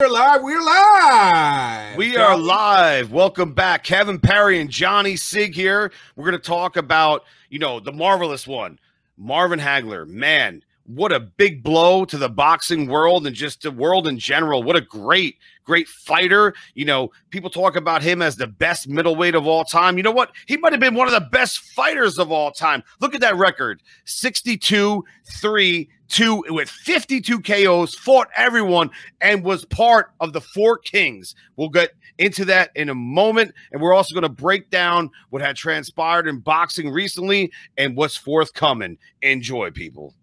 We're live. We're live. We are live. Welcome back. Kevin Perry and Johnny Sig here. We're going to talk about, you know, the marvelous one, Marvin Hagler. Man, what a big blow to the boxing world and just the world in general. What a great, great fighter. You know, people talk about him as the best middleweight of all time. You know what? He might have been one of the best fighters of all time. Look at that record 62 3 2 with 52 KOs, fought everyone, and was part of the four kings. We'll get into that in a moment. And we're also going to break down what had transpired in boxing recently and what's forthcoming. Enjoy, people.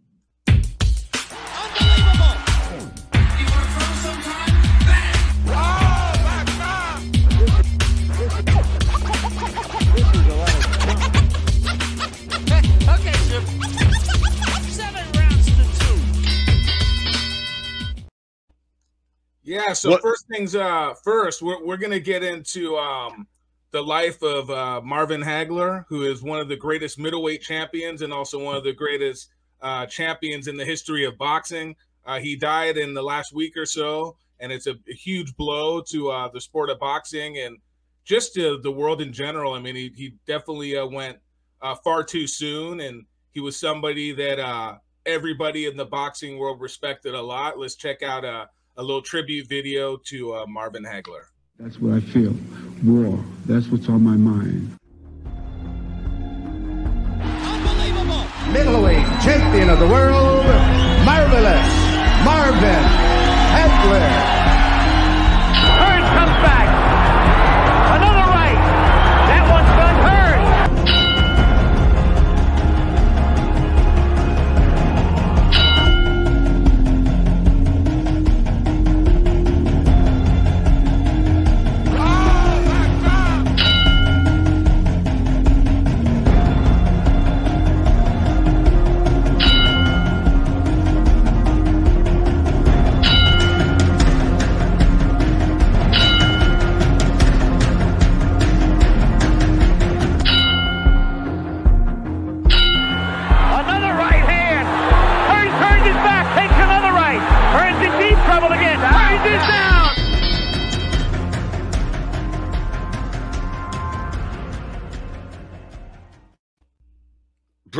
Yeah. So What- first things uh first, we're we're gonna get into um the life of uh, Marvin Hagler, who is one of the greatest middleweight champions and also one of the greatest uh, champions in the history of boxing. Uh, he died in the last week or so, and it's a, a huge blow to uh, the sport of boxing and just to the world in general. I mean, he, he definitely uh, went uh, far too soon, and he was somebody that uh, everybody in the boxing world respected a lot. Let's check out a, a little tribute video to uh, Marvin Hagler. That's what I feel. War. That's what's on my mind. Unbelievable. middleweight champion of the world, marvelous Marvin Hagler.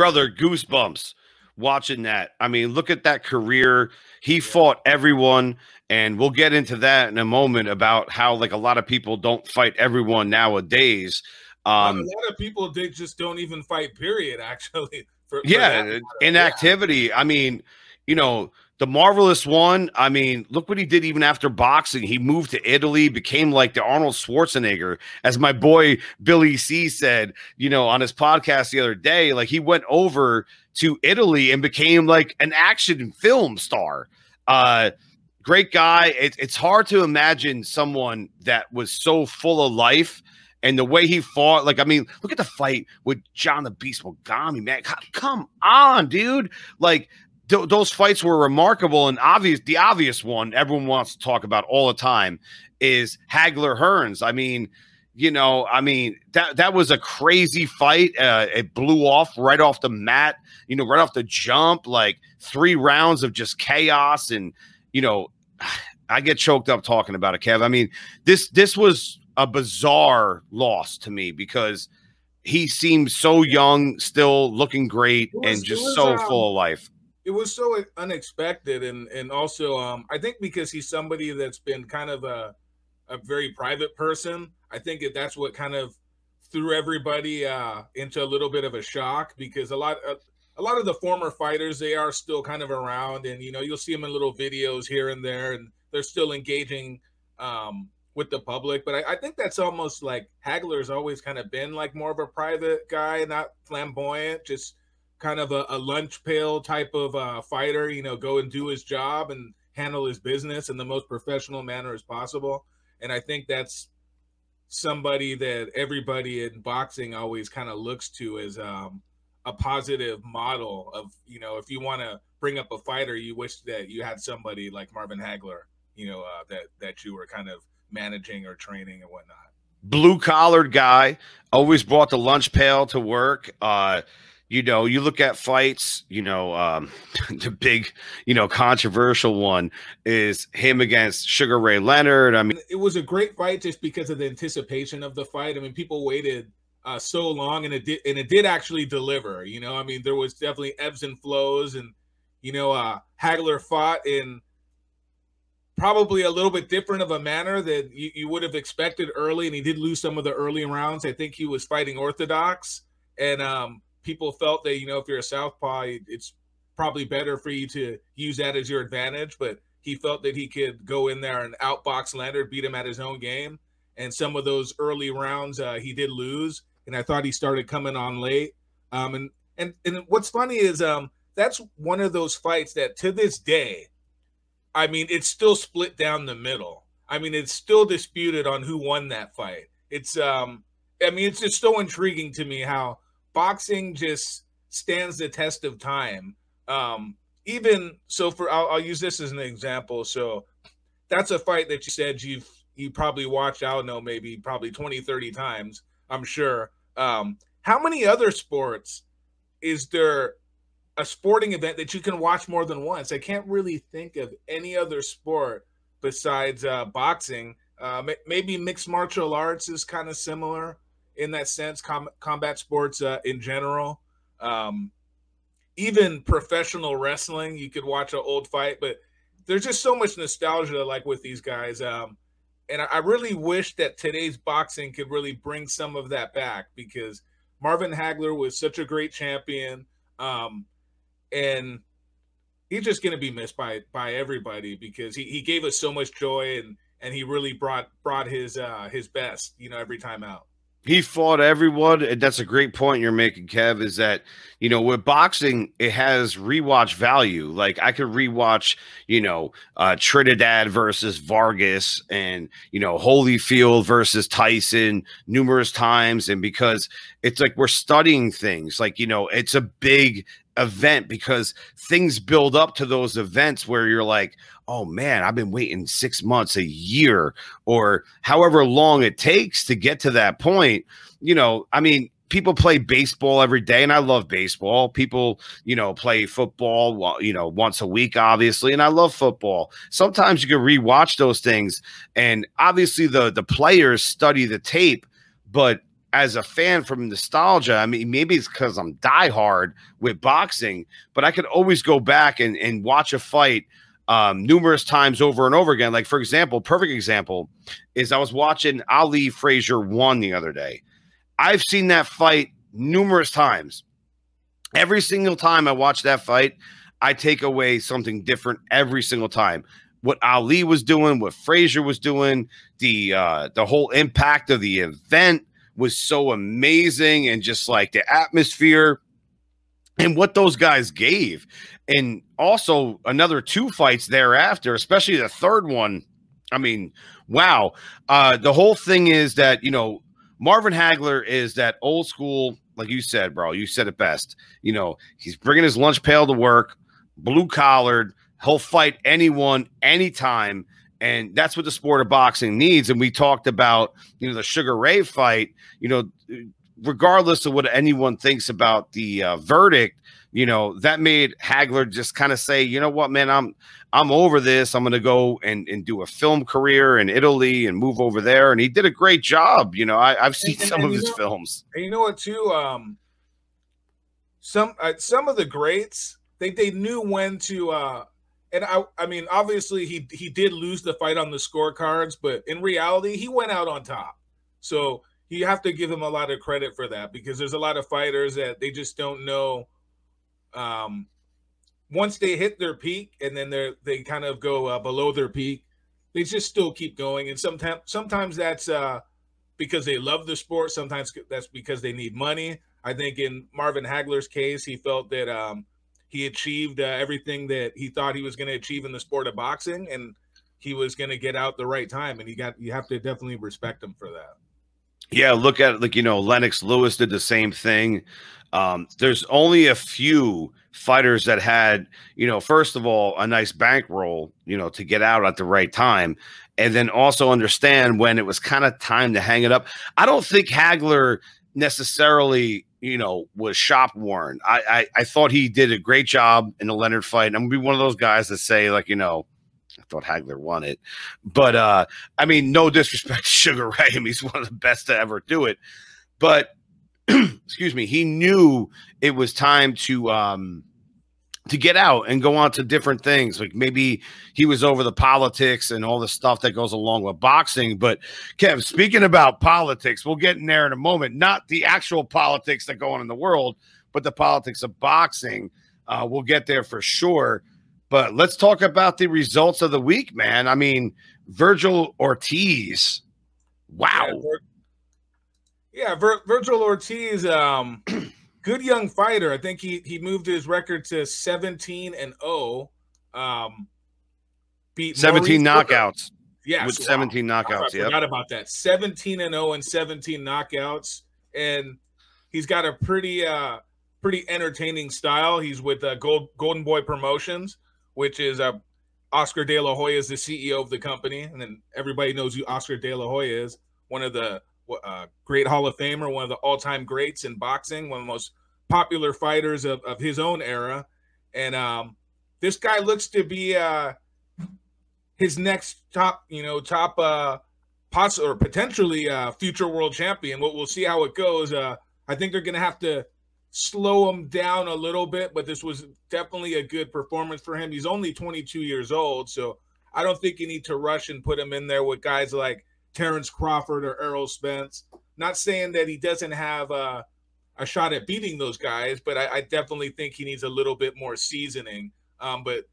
Brother goosebumps watching that i mean look at that career he fought everyone and we'll get into that in a moment about how like a lot of people don't fight everyone nowadays um a lot of people they just don't even fight. Period. Actually, for, for yeah matter. inactivity i mean you know the marvelous one i mean look what he did even after boxing. He moved to italy became like the arnold schwarzenegger as my boy billy c said you know on his podcast the other day. Like he went over to italy and became like an action film star. Uh great guy. It, it's hard to imagine someone that was so full of life and the way he fought, like I mean, look at the fight with John the Beast Mugabi, man. Come on, dude. Like th- those fights were remarkable and obvious. The obvious one everyone wants to talk about all the time is Hagler Hearns. I mean, you know, I mean that that was a crazy fight. Uh, it blew off right off the mat. You know, right off the jump, like three rounds of just chaos and you know. I get choked up talking about it, Kev. I mean, this this was a bizarre loss to me because he seemed so young, still looking great, was- and just was, so um, full of life. It was so unexpected and and also um i think because he's somebody that's been kind of a a very private person i think that that's what kind of threw everybody uh into a little bit of a shock because a lot of a lot of the former fighters they are still kind of around and you know you'll see them in little videos here and there and they're still engaging um with the public but I, I think that's almost like hagler's always kind of been like more of a private guy not flamboyant just kind of a, a lunch pail type of uh, fighter, you know, go and do his job and handle his business in the most professional manner as possible. And I think that's somebody that everybody in boxing always kind of looks to as um, a positive model of, you know, if you want to bring up a fighter, you wish that you had somebody like Marvin Hagler, you know, uh, that that you were kind of managing or training and whatnot. Blue collared guy, always brought the lunch pail to work. Uh, you know, you look at fights, you know, um, the big, you know, controversial one is him against Sugar Ray Leonard. I mean, it was a great fight just because of the anticipation of the fight. I mean, people waited uh, so long, and it did, and it did actually deliver. You know, I mean, there was definitely ebbs and flows, and you know, uh, Hagler fought in probably a little bit different of a manner that you, you would have expected early, and he did lose some of the early rounds. I think he was fighting orthodox, and um, people felt that you know if you're a southpaw, it's probably better for you to use that as your advantage. But he felt that he could go in there and outbox Leonard, beat him at his own game. And some of those early rounds, uh, he did lose, and I thought he started coming on late. Um, and and and what's funny is um, that's one of those fights that to this day, I mean, it's still split down the middle. I mean, it's still disputed on who won that fight. It's um, I mean, it's just so intriguing to me how boxing just stands the test of time. Um, even so, for I'll, I'll use this as an example. So that's a fight that you said you've you probably watched. I don't know, maybe probably 20, 30 times. I'm sure. Um, how many other sports is there a sporting event that you can watch more than once? I can't really think of any other sport besides uh, boxing. Uh, maybe mixed martial arts is kind of similar in that sense. Com- combat sports uh, in general, um, even professional wrestling, you could watch an old fight, but there's just so much nostalgia, like with these guys. Um, and I, really wish that today's boxing could really bring some of that back because Marvin Hagler was such a great champion, um, and he's just going to be missed by by everybody because he, he gave us so much joy and and he really brought brought his uh his best you know every time out he fought everyone, and that's a great point you're making, Kev. Is that you know with boxing, it has rewatch value. Like I could rewatch, you know, uh, Trinidad versus Vargas, and you know Holyfield versus Tyson numerous times, and because it's like we're studying things. Like you know, it's a big event because things build up to those events where you're like, oh man, I've been waiting six months, a year, or however long it takes to get to that point. You know, I mean, people play baseball every day and I love baseball. People, you know, play football, you know, once a week, obviously. And I love football. Sometimes you can rewatch those things. And obviously the, the players study the tape, but as a fan from nostalgia, I mean, maybe it's because I'm diehard with boxing, but I could always go back and, and watch a fight um, numerous times over and over again. Like, for example, perfect example is I was watching Ali Frazier one the other day. I've seen that fight numerous times. Every single time I watch that fight, I take away something different every single time. What Ali was doing, what Frazier was doing, the uh, the whole impact of the event was so amazing, and just like the atmosphere and what those guys gave and also another two fights thereafter, especially the third one. I mean, wow. Uh, the whole thing is that, you know, Marvin Hagler is that old school, like you said, bro. You said it best. You know, he's bringing his lunch pail to work, blue collared. He'll fight anyone, anytime. And that's what the sport of boxing needs. And we talked about, you know, the Sugar Ray fight, you know, regardless of what anyone thinks about the uh, verdict, you know, that made Hagler just kind of say, you know what, man, I'm I'm over this. I'm gonna go and, and do a film career in Italy and move over there. And he did a great job. You know, I, have seen and, some and of his know, films. And you know what, too? Um, some uh, some of the greats, they they knew when to uh and I I mean, obviously he he did lose the fight on the scorecards, but in reality, he went out on top. So you have to give him a lot of credit for that because there's a lot of fighters that they just don't know um, once they hit their peak and then they they kind of go uh, below their peak, they just still keep going. And sometimes sometimes that's uh, because they love the sport. Sometimes that's because they need money. I think in Marvin Hagler's case, he felt that um, he achieved uh, everything that he thought he was going to achieve in the sport of boxing, and he was going to get out the right time. And he got you have to definitely respect him for that. Yeah, look at it like you know Lennox Lewis did the same thing. Um, there's only a few fighters that had, you know, first of all, a nice bankroll, you know, to get out at the right time, and then also understand when it was kind of time to hang it up. I don't think Hagler necessarily, you know, was shop worn. I, I I thought he did a great job in the Leonard fight. And I'm gonna be one of those guys that say like, you know, I thought Hagler won it, but uh, I mean, no disrespect to Sugar Ray. I mean, he's one of the best to ever do it, but excuse me, he knew it was time to um to get out and go on to different things. Like maybe he was over the politics and all the stuff that goes along with boxing. But Kev, speaking about politics, we'll get in there in a moment. Not the actual politics that go on in the world, but the politics of boxing. Uh, we'll get there for sure. But let's talk about the results of the week, man. I mean, Virgil Ortiz. Wow. Yeah, Vir- Virgil Ortiz, um, good young fighter. I think he he moved his record to 17 and 0. Um, beat 17 Maurice knockouts. Yes, with wow. 17 I knockouts. Yep. forgot about that. 17 and 0 and 17 knockouts. And he's got a pretty uh pretty entertaining style. He's with uh, Gold Golden Boy Promotions, which is uh Oscar De La Hoya is the CEO of the company, and then everybody knows who Oscar De La Hoya is, one of the uh, great Hall of Famer, one of the all-time greats in boxing, one of the most popular fighters of, of his own era. And um, this guy looks to be uh, his next top, you know, top uh, poss- or potentially uh, future world champion. We'll, we'll see how it goes. Uh, I think they're going to have to slow him down a little bit, but this was definitely a good performance for him. He's only 22 years old, so I don't think you need to rush and put him in there with guys like Terrence Crawford or Errol Spence. Not saying that he doesn't have uh, a shot at beating those guys, but I, I, definitely think he needs a little bit more seasoning. Um, but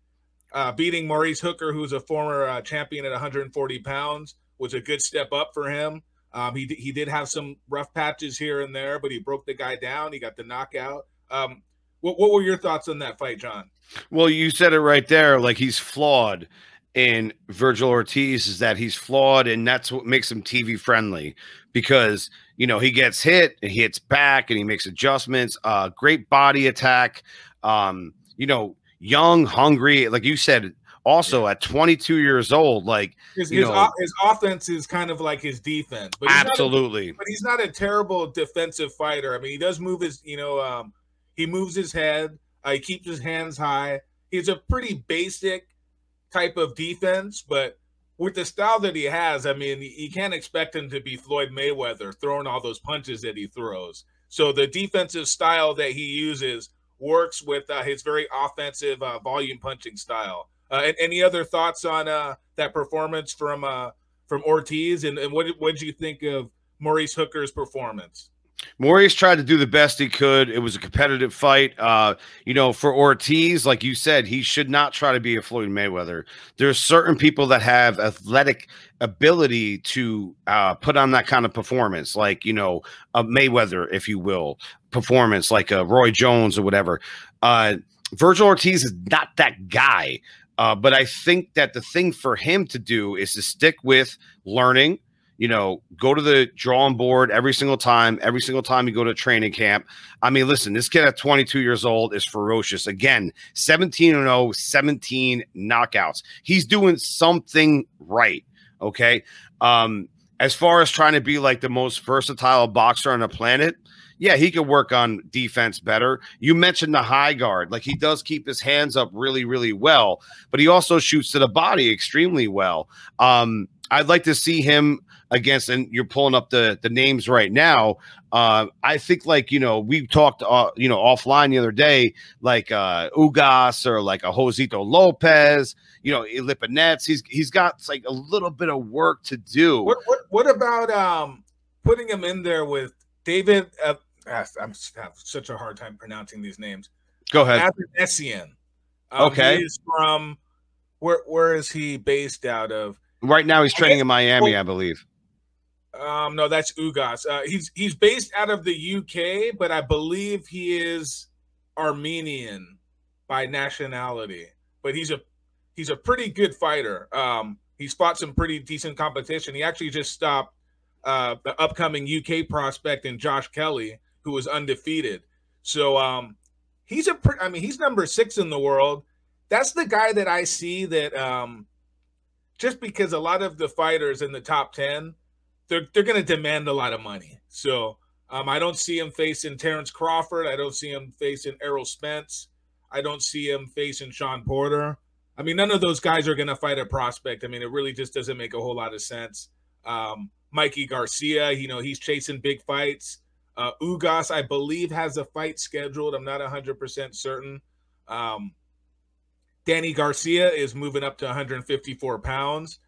uh, beating Maurice Hooker, who's a former uh, champion at 140 pounds, was a good step up for him. Um, he he did have some rough patches here and there, but he broke the guy down. He got the knockout. Um, what what were your thoughts on that fight, John? Well, you said it right there. Like he's flawed in Virgil Ortiz is that he's flawed, and that's what makes him TV friendly because you know he gets hit, and he hits back, and he makes adjustments. Uh, great body attack. Um, you know, young, hungry, like you said. Also, at 22 years old, like his you his, know, his offense is kind of like his defense. But not a- absolutely. but he's not a terrible defensive fighter. I mean, he does move his, you know, um, he moves his head. Uh, he keeps his hands high. He's a pretty basic type of defense, but with the style that he has, I mean, you can't expect him to be Floyd Mayweather throwing all those punches that he throws. So the defensive style that he uses works with uh, his very offensive uh, volume punching style. Uh, any other thoughts on uh, that performance from uh, from Ortiz, and, and what what did you think of Maurice Hooker's performance? Maurice tried to do the best he could. It was a competitive fight. Uh, you know, for Ortiz, like you said, he should not try to be a Floyd Mayweather. There's certain people that have athletic ability to uh, put on that kind of performance, like you know, a Mayweather, if you will, performance, like a Roy Jones or whatever. Uh, Virgil Ortiz is not that guy. Uh, but I think that the thing for him to do is to stick with learning, you know, go to the drawing board every single time, every single time you go to training camp. I mean, listen, this kid at 22 years old is ferocious. Again, 17 and 0, 17 knockouts. He's doing something right. Okay. Um, as far as trying to be like the most versatile boxer on the planet, yeah, he could work on defense better. You mentioned the high guard. Like he does keep his hands up really, really well, but he also shoots to the body extremely well. Um, I'd like to see him against, and you're pulling up the the names right now. Uh, I think like you know we talked uh, you know offline the other day, like uh, Ugas or like a Josito Lopez, you know Lipinets. He's he's got like a little bit of work to do. What what what about um putting him in there with David? Uh, ah, I'm have such a hard time pronouncing these names. Go ahead. Athanasian. Um, Okay. He's from where? Where is he based out of? Right now he's training guess- in Miami, well- I believe. Um, no, that's Ugas. Uh, he's he's based out of the UK, but I believe he is Armenian by nationality. But he's a he's a pretty good fighter. Um, he's fought some pretty decent competition. He actually just stopped uh, the upcoming UK prospect in Josh Kelly, who was undefeated. So um, he's a pre- I mean he's number six in the world. That's the guy that I see that um, just because a lot of the fighters in the top ten they're they're going to demand a lot of money. So Um, I don't see him facing Terrence Crawford. I don't see him facing Errol Spence. I don't see him facing Shawn Porter. I mean, none of those guys are going to fight a prospect. I mean, it really just doesn't make a whole lot of sense. Um, Mikey Garcia, you know, he's chasing big fights. Uh, Ugas, I believe, has a fight scheduled. I'm not 100% certain. Um, Danny Garcia is moving up to 154 pounds.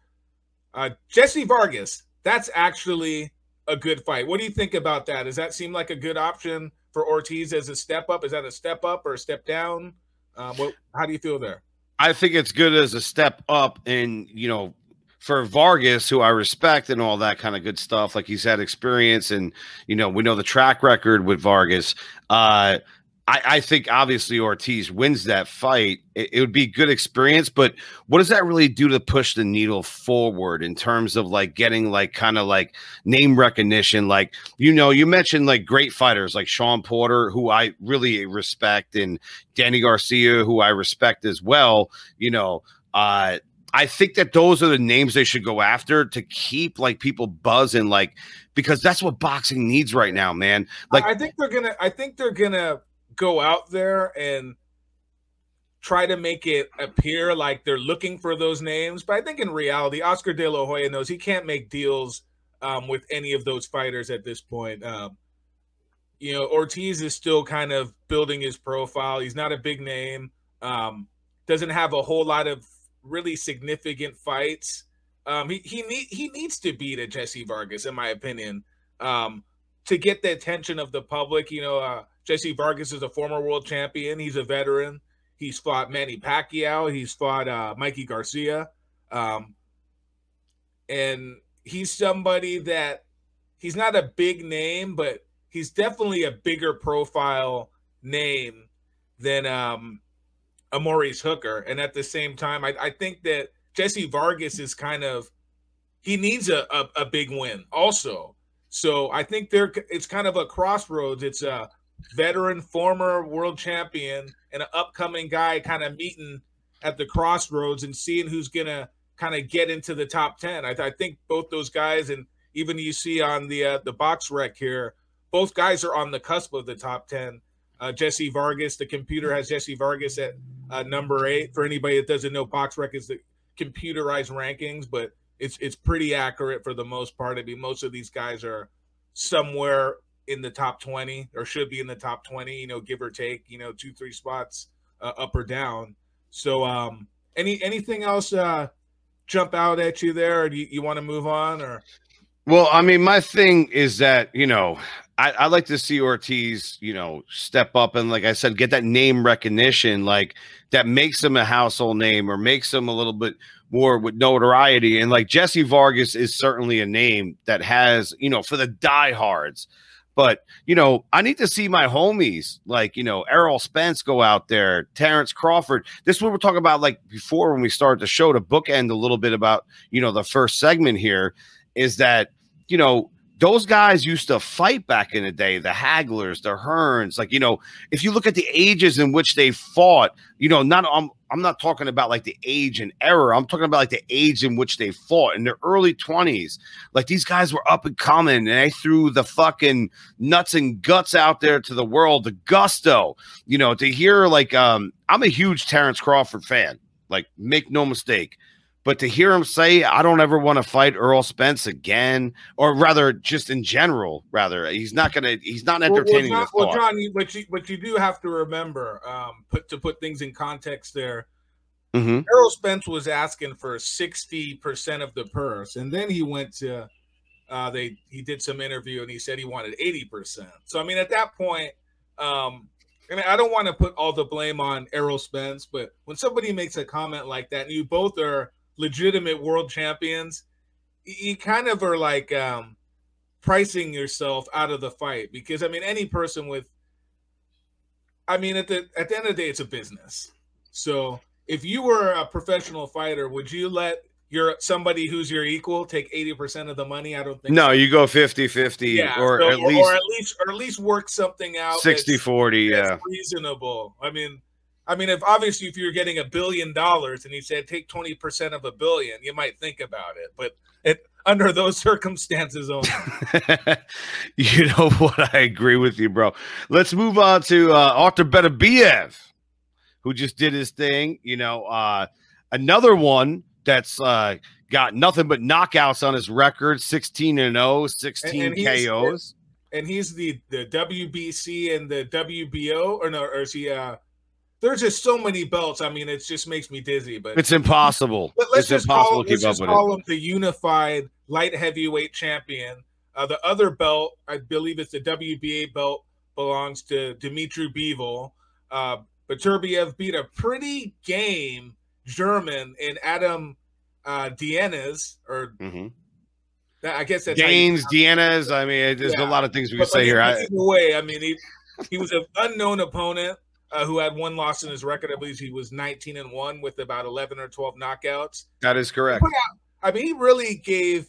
Uh, Jesse Vargas, that's actually a good fight. What do you think about that? Does that seem like a good option for Ortiz as a step up? Is that a step up or a step down? Um, what, how do you feel there? I think it's good as a step up, and you know, for Vargas, who I respect and all that kind of good stuff, like he's had experience, and you know, we know the track record with Vargas. Uh, I, I, think obviously Ortiz wins that fight. It, it, would be good experience, but what does that really do to push the needle forward in terms of like getting like kind of like name recognition? Like, you know, you mentioned like great fighters like Shawn Porter, who I really respect, and Danny Garcia, who I respect as well. You know, uh, I think that those are the names they should go after to keep like people buzzing, like because that's what boxing needs right now, man. Like I think they're gonna I think they're gonna go out there and try to make it appear like they're looking for those names. But I think in reality, Oscar De La Hoya knows he can't make deals um, with any of those fighters at this point. Um, you know, Ortiz is still kind of building his profile. He's not a big name. Um, doesn't have a whole lot of really significant fights. Um, he he need, he needs to beat a Jesse Vargas, in my opinion, um, to get the attention of the public. You know, uh, Jesse Vargas is a former world champion. He's a veteran. He's fought Manny Pacquiao. He's fought uh, Mikey Garcia. Um, and he's somebody that he's not a big name, but he's definitely a bigger profile name than um, a Maurice Hooker. And at the same time, I, I think that Jesse Vargas is kind of he needs a, a, a big win also. So I think there it's kind of a crossroads. It's a veteran, former world champion, and an upcoming guy kind of meeting at the crossroads and seeing who's to kind of get into the top 10. I, I, think both those guys, and even you see on the uh, the BoxRec here, both guys are on the cusp of the top 10. Uh, Jesse Vargas, the computer has Jesse Vargas at uh, number eight. For anybody that doesn't know, BoxRec is the computerized rankings, but it's it's pretty accurate for the most part. I mean, most of these guys are somewhere in the top 20 or should be in the top 20, you know, give or take, you know, two, three spots uh, up or down. So, um, any, anything else, uh, jump out at you there or do you, you want to move on or? Well, I mean, my thing is that, you know, I, I like to see Ortiz, you know, step up and, like I said, get that name recognition, like that makes him a household name or makes him a little bit more with notoriety. And like Jesse Vargas is certainly a name that has, you know, for the diehards, but you know, I need to see my homies like you know Errol Spence go out there, Terrence Crawford. This is what we're talking about like before when we started the show to bookend a little bit about you know the first segment here is that you know those guys used to fight back in the day the Haglers the hearns like you know if you look at the ages in which they fought you know not i'm, I'm not talking about like the age and error i'm talking about like the age in which they fought in their early 20s like these guys were up and coming and they threw the fucking nuts and guts out there to the world the gusto you know to hear like um i'm a huge terrence crawford fan like make no mistake but to hear him say, I don't ever want to fight Errol Spence again, or rather, just in general, rather, he's not going to, he's not entertaining well, well, John, well, John, but you, but you do have to remember, um, put to put things in context there. Mm-hmm. Errol Spence was asking for 60% of the purse, and then he went to, uh, they, he did some interview and he said he wanted 80%. So, I mean, at that point, um, I mean, I don't want to put all the blame on Errol Spence, but when somebody makes a comment like that, and you both are legitimate world champions, you kind of are like um, pricing yourself out of the fight because I mean any person with I mean at the at the end of the day it's a business. So if you were a professional fighter, would you let your somebody who's your equal take 80% of the money? I don't think No, so. you go 50-50 yeah, or so, at least or at least or at least work something out 60-40, yeah. reasonable. I mean, I mean, if obviously if you're getting a billion dollars and he said take 20% of a billion, you might think about it. But it under those circumstances only. you know what? I agree with you, bro. Let's move on to uh, Arthur Beterbiev, who just did his thing. You know, uh, another one that's uh, got nothing but knockouts on his record 16 and 0, 16 And- and KOs. and he's the the WBC and the WBO, or no, or is he? Uh, there's just so many belts. I mean, it just makes me dizzy. But It's impossible. Let- let's It's just impossible call, to keep up just with call it. him the unified light heavyweight champion. Uh, the other belt, I believe it's the WBA belt, belongs to Dimitri Bivol. Uh, but Turbiev beat a pretty game German in Adam uh, Deines, or Mhm. that, I guess that's Gaines. I mean, there's a lot of things we but could say here. I, way, I mean, he he was an unknown opponent uh, who had one loss in his record. I believe he was 19 and one with about 11 or 12 knockouts. that is correct. I mean, he really gave.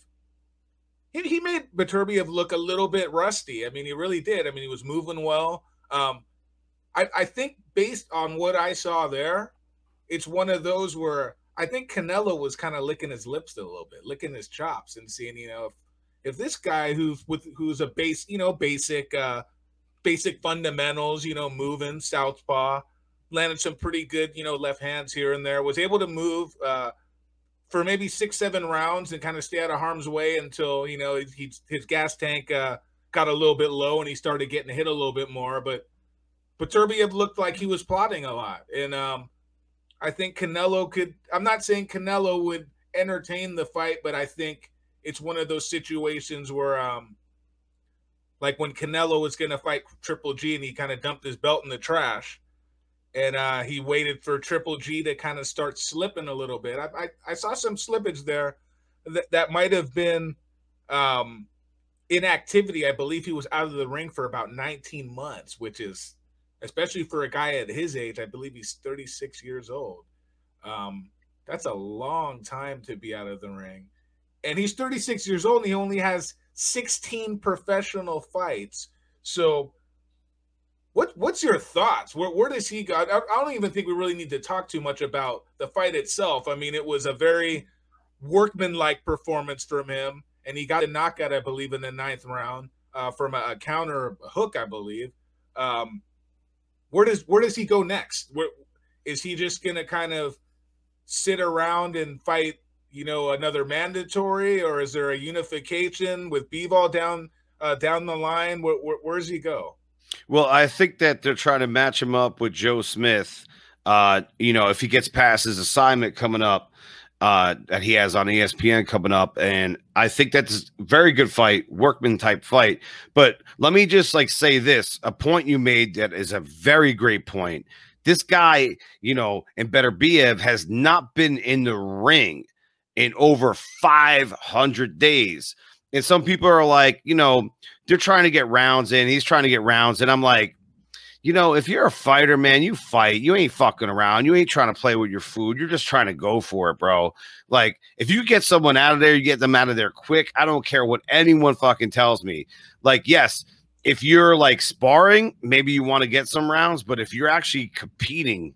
He, he made Beterbiev look a little bit rusty. I mean, he really did. I mean, he was moving well. Um, I, I think based on what I saw there, it's one of those where I think Canelo was kind of licking his lips a little bit, licking his chops, and seeing, you know, if, if this guy who's with who's a base, you know, basic, uh, basic fundamentals, you know, moving southpaw, landed some pretty good, you know, left hands here and there, was able to move. Uh, for maybe six, seven rounds and kind of stay out of harm's way until you know he, his gas tank uh, got a little bit low and he started getting hit a little bit more. But Turbiev looked like he was plotting a lot, and um, I think Canelo could. I'm not saying Canelo would entertain the fight, but I think it's one of those situations where, um, like when Canelo was going to fight Triple G and he kind of dumped his belt in the trash and uh, he waited for Triple G to kind of start slipping a little bit. I, I, I saw some slippage there that, that might have been um, inactivity. I believe he was out of the ring for about 19 months, which is, especially for a guy at his age, I believe he's 36 years old. Um, that's a long time to be out of the ring. And he's 36 years old and he only has 16 professional fights. So, what what's your thoughts? Where where does he go? I, I don't even think we really need to talk too much about the fight itself. I mean, it was a very workmanlike performance from him, and he got a knockout, I believe, in the ninth round uh, from a, a counter hook, I believe. Um, where does where does he go next? Where is he just gonna kind of sit around and fight? You know, another mandatory, or is there a unification with Bivol down uh, down the line? Where, where, where does he go? Well, I think that they're trying to match him up with Joe Smith. Uh, you know, if he gets past his assignment coming up, uh, that he has on ESPN coming up, and I think that's a very good fight, workman type fight. But let me just like say this: a point you made that is a very great point. This guy, you know, and Beterbiev has not been in the ring in over 500 days. And some people are like, you know, they're trying to get rounds in. He's trying to get rounds. And I'm like, you know, if you're a fighter, man, you fight. You ain't fucking around. You ain't trying to play with your food. You're just trying to go for it, bro. Like, if you get someone out of there, you get them out of there quick. I don't care what anyone fucking tells me. Like, yes, if you're like sparring, maybe you want to get some rounds. But if you're actually competing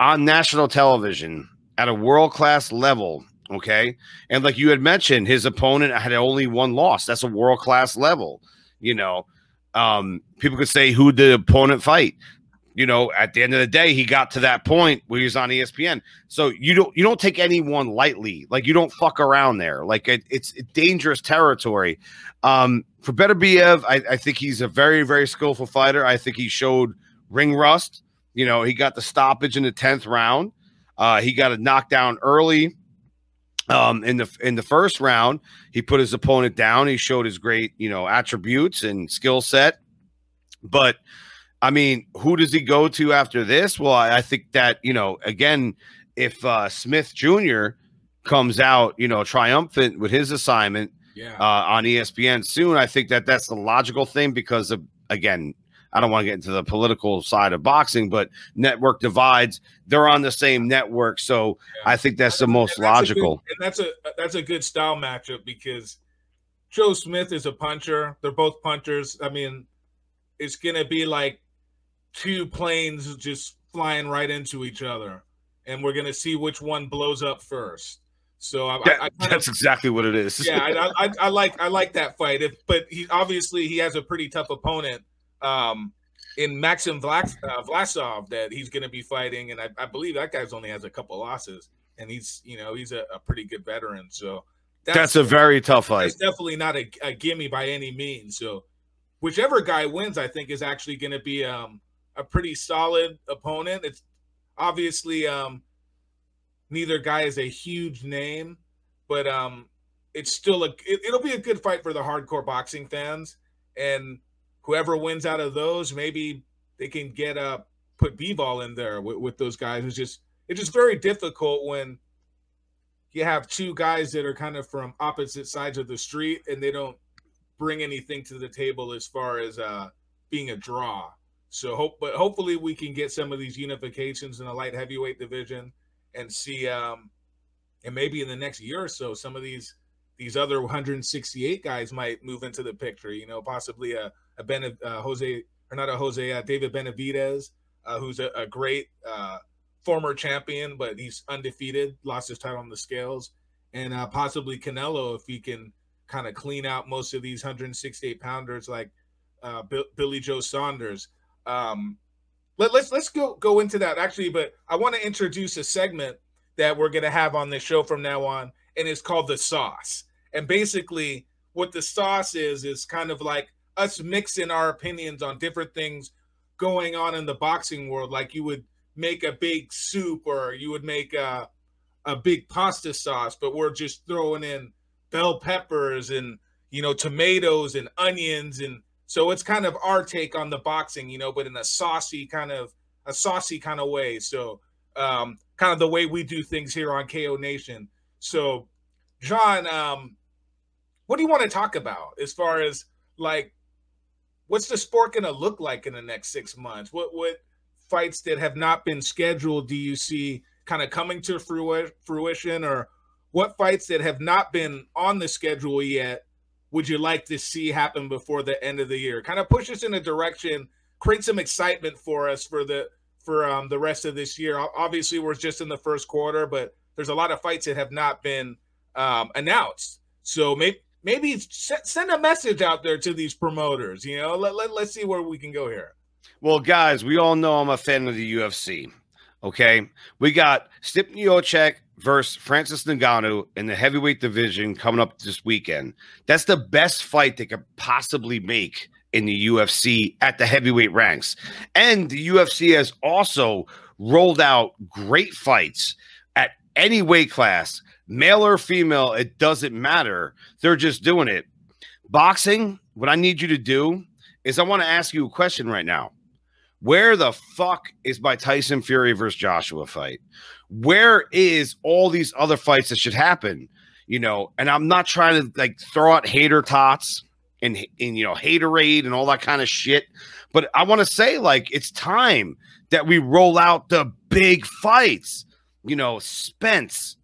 on national television at a world class level, okay, and like you had mentioned, his opponent had only one loss. That's a world class level, you know um, people could say who the opponent fight. You know, at the end of the day, he got to that point where he was on ESPN. So you don't you don't take anyone lightly. Like you don't fuck around there. Like it, it's dangerous territory. Um, for Beterbiev, I, I think he's a very very skillful fighter. I think he showed ring rust. You know, he got the stoppage in the tenth round. Uh, he got a knockdown early um in the in the first round he put his opponent down. He showed his great you know attributes and skill set. But i mean who does he go to after this? Well i, I think that you know again if uh smith jr comes out you know triumphant with his assignment Yeah. uh, on espn soon i think that that's the logical thing because of again i don't want to get into the political side of boxing but network divides they're on the same network so Yeah. i think that's the most that's a good- logical and that's a that's a good style matchup because Joe Smith is a puncher. They're both punchers. I mean, it's gonna be like two planes just flying right into each other, and we're gonna see which one blows up first. So I, That- I, I that's of, exactly what it is. yeah, I, I, I like I like that fight. If, but he obviously he has a pretty tough opponent um, in Maxim uh, Vlasov that he's going to be fighting, and I, I believe that guy's only has a couple losses, and he's you know he's a, a pretty good veteran. So that's a very tough fight. it's definitely not a, a gimme by any means. So whichever guy wins, I think is actually going to be um, a pretty solid opponent. It's obviously um, neither guy is a huge name, but um, it's still a it, it'll be a good fight for the hardcore boxing fans, and whoever wins out of those, maybe they can get uh put Bivol in there with, with those guys. It's just it's just very difficult when you have two guys that are kind of from opposite sides of the street and they don't bring anything to the table as far as uh being a draw. So hope but hopefully we can get some of these unifications in the light heavyweight division and see um and maybe in the next year or so some of these these other 168 guys might move into the picture, you know, possibly a a Ben uh, Jose or not a Jose uh, David Benavidez uh, who's a, a great uh former champion, but he's undefeated, lost his title on the scales, and uh, possibly Canelo if he can kind of clean out most of these 168 pounders like Bill, Billy Joe Saunders. Um, let, let's let's go go into that actually, but I want to introduce a segment that we're gonna have on this show from now on, and it's called the sauce. And basically, what the sauce is is kind of like us mixing our opinions on different things going on in the boxing world, like you would make a big soup or you would make a a big pasta sauce, but we're just throwing in bell peppers and you know tomatoes and onions and so it's kind of our take on the boxing, you know, but in a saucy kind of a saucy kind of way. So um kind of the way we do things here on Kayo Nation. So John, um what do you want to talk about as far as like what's the sport going to look like in the next 6 months? What what fights that have not been scheduled do you see kind of coming to fruition? Or what fights that have not been on the schedule yet would you like to see happen before the end of the year? Kind of push us in a direction create some excitement for us for the for um, the rest of this year. Obviously we're just in the first quarter but there's a lot of fights that have not been um, announced. So maybe maybe send a message out there to these promoters you know let, let, let's see where we can go here Well, guys, we all know I'm a fan of the UFC. Okay. We got Stipe Miocic versus Francis Ngannou in the heavyweight division coming up this weekend. That's the best fight they could possibly make in the UFC at the heavyweight ranks. And the UFC has also rolled out great fights at any weight class, male or female, it doesn't matter. They're just doing it. Boxing, what I need you to do is I want to ask you a question right now. Where the fuck is my Tyson Fury versus Joshua fight? Where is all these other fights that should happen? You know, and I'm not trying to like throw out hater tots and, and you know, haterade and all that kind of shit. But I want to say, like, it's time that we roll out the big fights. You know, Spence.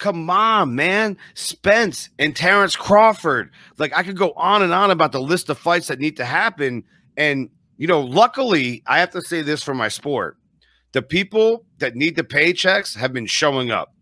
Come on, man. Spence and Terrence Crawford. Like, I could go on and on about the list of fights that need to happen. And you know, luckily, I have to say this for my sport. The people that need the paychecks have been showing up.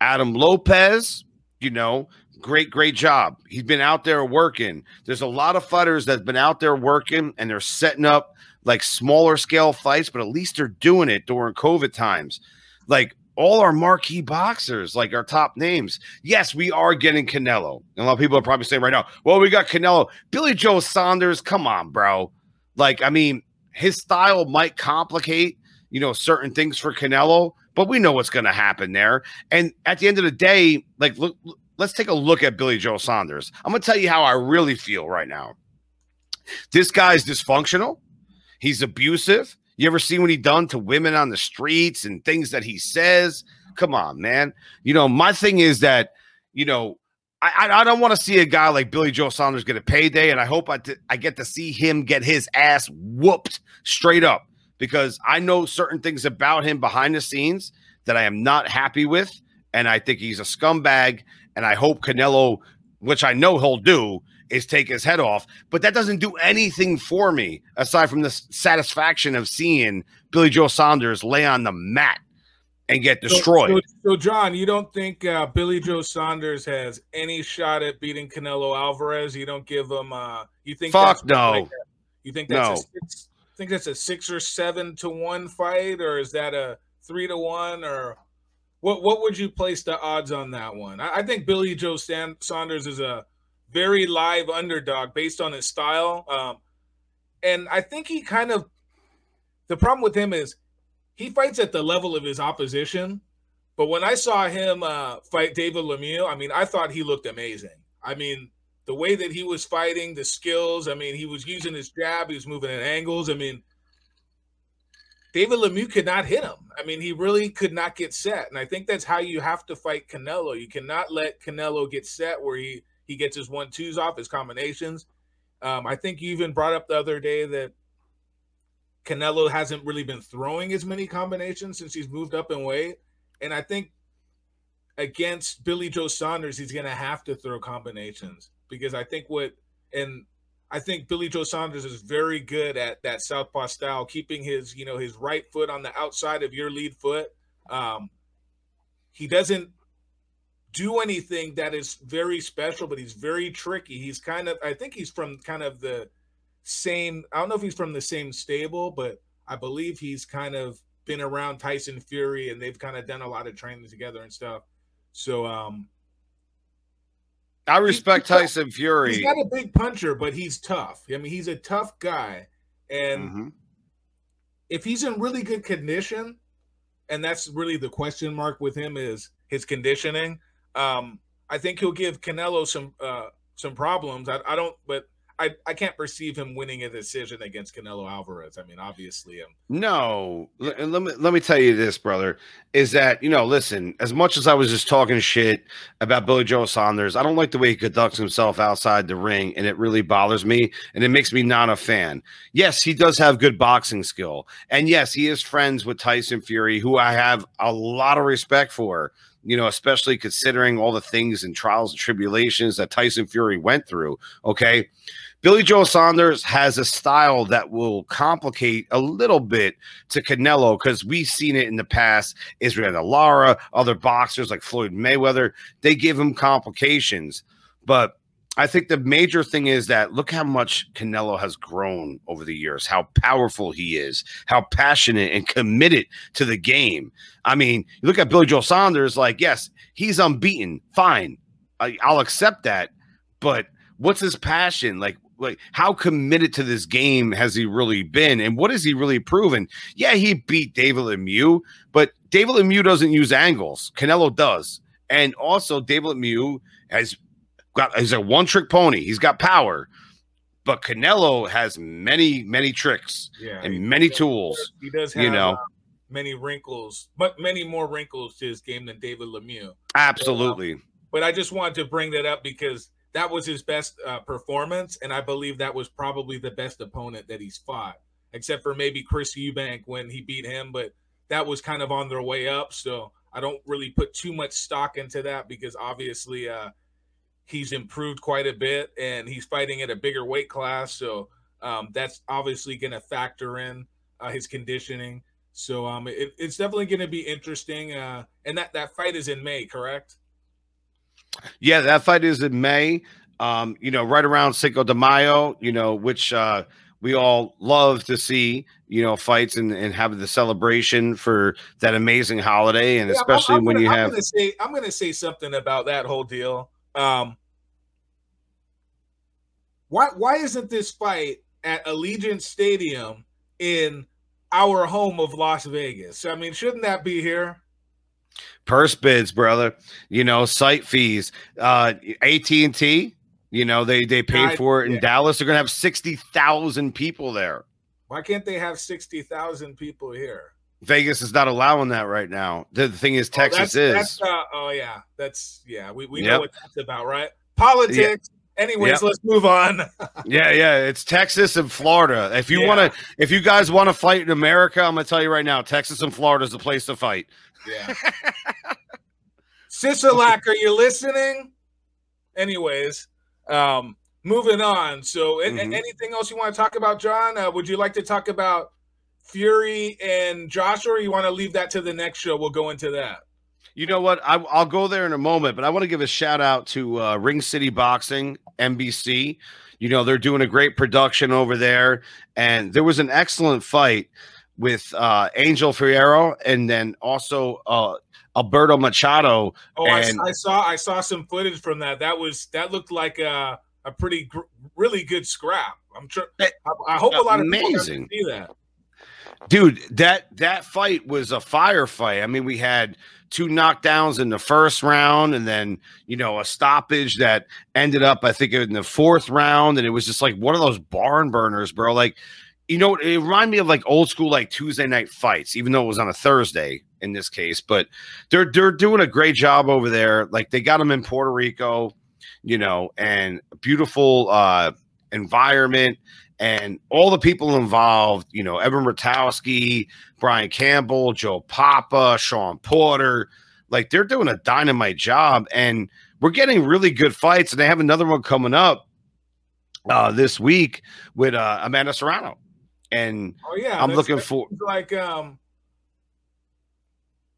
Adam Lopez, you know, great, great job. He's been out there working. There's a lot of fighters that's been out there working and they're setting up like smaller scale fights, but at least they're doing it during COVID times. Like all our marquee boxers, like our top names. Yes, we are getting Canelo. And a lot of people are probably saying right now, well, we got Canelo. Billy Joe Saunders, come on, bro. Like, I mean, his style might complicate, you know, certain things for Canelo, but we know what's going to happen there. And at the end of the day, like, look, let's take a look at Billy Joe Saunders. I'm going to tell you how I really feel right now. This guy's dysfunctional. He's abusive. You ever see what he done to women on the streets and things that he says? Come on, man. You know, my thing is that, you know, I, I don't want to see a guy like Billy Joe Saunders get a payday, and I hope I, t- I get to see him get his ass whooped straight up because I know certain things about him behind the scenes that I am not happy with, and I think he's a scumbag. And I hope Canelo, which I know he'll do, is take his head off. But that doesn't do anything for me aside from the satisfaction of seeing Billy Joe Saunders lay on the mat and get destroyed. So, so, John, you don't think uh, Billy Joe Saunders has any shot at beating Canelo Alvarez? You don't give him. Uh, you think? Fuck that's no. like a- you think that's No. a six, think that's a six or seven to one fight, or is that a three to one, or what? What would you place the odds on that one? I, I think Billy Joe Saunders is a very live underdog based on his style, um, and I think he kind of. The problem with him is he fights at the level of his opposition. But when I saw him uh, fight David Lemieux, I mean, I thought he looked amazing. I mean, the way that he was fighting, the skills. I mean, he was using his jab, he was moving at angles. I mean, David Lemieux could not hit him. I mean, he really could not get set. And I think that's how you have to fight Canelo. You cannot let Canelo get set where he he gets his one twos off, his combinations. Um, I think you even brought up the other day that Canelo hasn't really been throwing as many combinations since he's moved up in weight. And I think against Billy Joe Saunders, he's going to have to throw combinations because I think what, and I think Billy Joe Saunders is very good at that southpaw style, keeping his, you know, his right foot on the outside of your lead foot. Um, he doesn't do anything that is very special, but he's very tricky. He's kind of, I think he's from kind of the same, I don't know if he's from the same stable, but I believe he's kind of been around Tyson Fury and they've kind of done a lot of training together and stuff. So, um, I respect he's- Tyson Fury. he's not a big puncher, but he's tough. I mean, he's a tough guy. And Mhm. if he's in really good condition, and that's really the question mark with him is his conditioning. Um, I think he'll give Canelo some uh, some problems. I, I don't, but I, I can't perceive him winning a decision against Canelo Alvarez. I mean, obviously, um, No, L- let me let me tell you this, brother, is that you know, listen, as much as I was just talking shit about Billy Joe Saunders, I don't like the way he conducts himself outside the ring, and it really bothers me, and it makes me not a fan. Yes, he does have good boxing skill, and yes, he is friends with Tyson Fury, who I have a lot of respect for. You know, especially considering all the things and trials and tribulations that Tyson Fury went through. Okay. Billy Joe Saunders has a style that will complicate a little bit to Canelo because we've seen it in the past. Israel Lara, other boxers like Floyd Mayweather, they give him complications. But I think the major thing is that look how much Canelo has grown over the years, how powerful he is, how passionate and committed to the game. I mean, you look at Billy Joe Saunders, like, yes, he's unbeaten. Fine. I, I'll accept that. But what's his passion? Like, like how committed to this game has he really been and what has he really proven yeah he beat david lemieux but david lemieux doesn't use angles canelo does and also david lemieux has got he's a one trick pony he's got power but canelo has many many tricks yeah, and many tools He does have you know. uh, many wrinkles, but many more wrinkles to his game than David Lemieux. absolutely But I just wanted to bring that up because that was his best uh, performance, and I believe that was probably the best opponent that he's fought, except for maybe Chris Eubank when he beat him. But that was kind of on their way up, so I don't really put too much stock into that because obviously uh, he's improved quite a bit and he's fighting at a bigger weight class, so um, that's obviously going to factor in uh, his conditioning. So um, it, it's definitely going to be interesting. Uh, and that that fight is in May, correct? Yeah, that fight is in May. Um, you know, right around Cinco de Mayo, you know, which uh we all love to see, you know, fights and, and have the celebration for that amazing holiday. And Yeah, I'm- especially I'm when gonna- you I'm have gonna say I'm going to say something about that whole deal. Um, why why isn't this fight at Allegiant Stadium in our home of Las Vegas? I mean, shouldn't that be here? purse bids, brother, you know, site fees, uh AT&T, you know, they they paid for it in yeah. Dallas. They're gonna have 60,000 people there. Why can't they have sixty thousand people here? Vegas is not allowing that right now. The, thing is, Oh, Texas that's, is. That's, uh, oh yeah, that's yeah. We, we know what that's about, right? Politics. Anyways, Yep. let's move on. Yeah, yeah, it's Texas and Florida. If you Yeah. want to, if you guys want to fight in America, I'm gonna tell you right now, Texas and Florida is the place to fight. Yeah. Sisolak, are you listening? Anyways, um, moving on. So, a- a- anything else you want to talk about, John? Uh, would you like to talk about Fury and Joshua? Or you want to leave that to the next show? We'll go into that. You know what? I, will go there in a moment, but I want to give a shout out to uh, Ring City Boxing, NBC. You know, they're doing a great production over there. And there was an excellent fight with uh, Angel Fierro and then also uh, Alberto Machado. Oh, and, I, I, saw I saw some footage from that. That was that looked like a, a pretty gr- really good scrap. I'm sure. I, I hope a lot of amazing. people see that. Dude, that that fight was a firefight. I mean, we had two knockdowns in the first round, and then you know a stoppage that ended up, I think, in the fourth round, and it was just like one of those barn burners, bro. Like, you know, it reminded me of like old school like Tuesday night fights, even though it was on a Thursday in this case. But they're they're doing a great job over there. Like they got them in Puerto Rico, you know, and beautiful uh environment and all the people involved, you know, Evan Ratowski, Brian Campbell, Joe Papa, Shawn Porter, like they're doing a dynamite job and we're getting really good fights. And they have another one coming up uh, this week with uh, Amanda Serrano. And oh, yeah, I'm looking for like, um,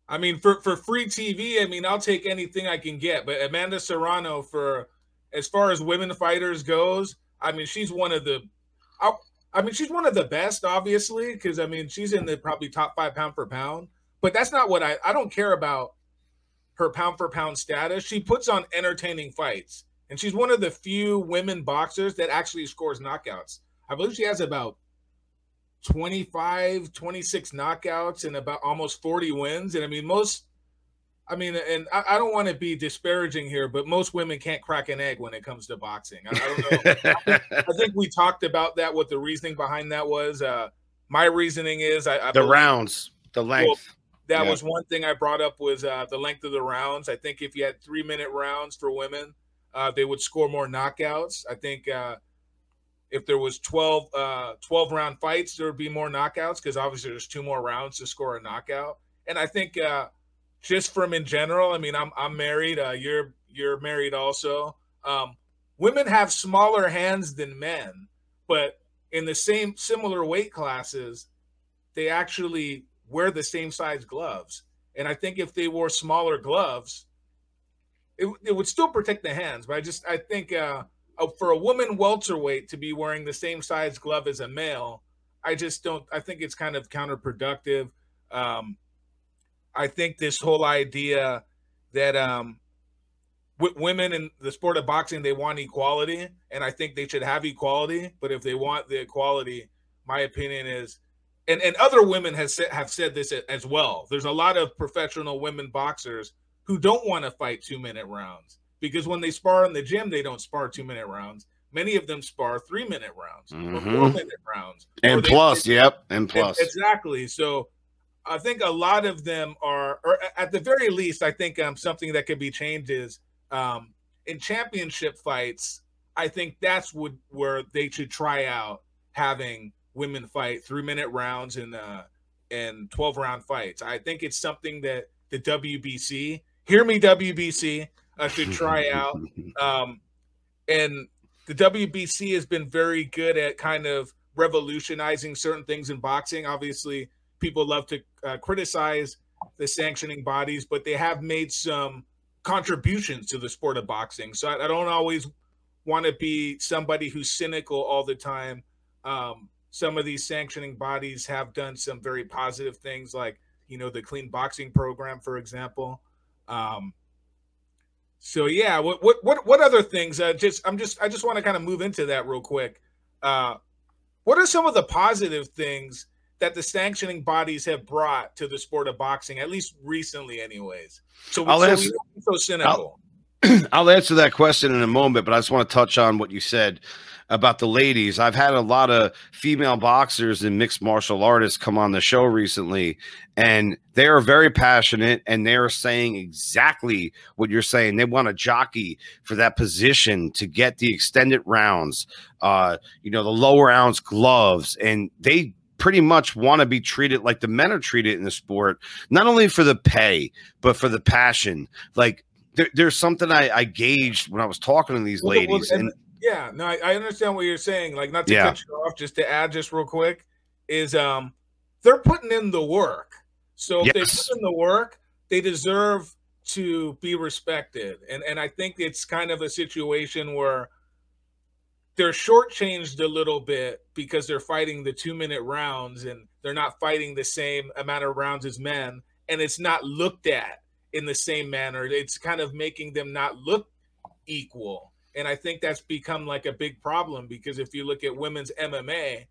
I mean, for, for free TV, I mean, I'll take anything I can get. But Amanda Serrano, for as far as women fighters goes, I mean, she's one of the I, I mean, she's one of the best, obviously, because I mean, she's in the probably top five pound for pound. But that's not what I. I don't care about her pound for pound status. She puts on entertaining fights, and she's one of the few women boxers that actually scores knockouts. I believe she has about 25, 26 knockouts and about almost 40 wins. And I mean, most I mean, and I, I don't want to be disparaging here, but most women can't crack an egg when it comes to boxing. I, I don't know. I, think, I, think, we talked about that. What the reasoning behind that was. Uh, my reasoning is I, the believe, rounds, the length. Well, that yeah. was one thing I brought up was uh, the length of the rounds. I think if you had three minute rounds for women, uh, they would score more knockouts. I think uh, if there was 12, uh, 12 round fights, there would be more knockouts because obviously there's two more rounds to score a knockout. And I think uh, just from in general. I mean, I'm I'm married. Uh, you're you're married also. Um, women have smaller hands than men, but in the same similar weight classes, they actually wear the same size gloves. And I think if they wore smaller gloves, it, it would still protect the hands. But I just I think uh, uh, for a woman welterweight to be wearing the same size glove as a male, I just don't. I think it's kind of counterproductive. Um, I think this whole idea that um, w- women in the sport of boxing they want equality, and I think they should have equality. But if they want the equality, my opinion is, and and other women has said, have said this as well. There's a lot of professional women boxers who don't want to fight two minute rounds because when they spar in the gym, they don't spar two minute rounds. Many of them spar three minute rounds mm-hmm. or four minute rounds. And plus, they, yep, and plus. Exactly. So I think a lot of them are, or at the very least, I think um, something that could be changed is um, in championship fights. I think that's would where they should try out having women fight three minute rounds and uh, and twelve round fights. I think it's something that the WBC, hear me, WBC, uh, should try out. Um, and the WBC has been very good at kind of revolutionizing certain things in boxing. Obviously, people love to uh, criticize the sanctioning bodies, but they have made some contributions to the sport of boxing. So I, I don't always want to be somebody who's cynical all the time. Um, some of these sanctioning bodies have done some very positive things, like you know the clean boxing program, for example. Um, so yeah, what what what other things? Uh, just I'm just I just want to kind of move into that real quick. Uh, what are some of the positive things that the sanctioning bodies have brought to the sport of boxing, at least recently, anyways. So, I'll so answer, so cynical. I'll, I'll answer that question in a moment, but I just want to touch on what you said about the ladies. I've had a lot of female boxers and mixed martial artists come on the show recently, and they are very passionate and they are saying exactly what you're saying. They want a jockey for that position to get the extended rounds, uh, you know, the lower ounce gloves, and they pretty much want to be treated like the men are treated in the sport, not only for the pay, but for the passion. Like there, there's something I, I, gauged when I was talking to these well, ladies. Well, and, and, yeah, no, I, I, understand what you're saying. Like not to yeah. cut you off, just to add just real quick, is um they're putting in the work. So if Yes. they put in the work, they deserve to be respected. And and I think it's kind of a situation where they're shortchanged a little bit because they're fighting the two minute rounds and they're not fighting the same amount of rounds as men, and it's not looked at in the same manner. It's kind of making them not look equal. And I think that's become like a big problem because if you look at women's MMA,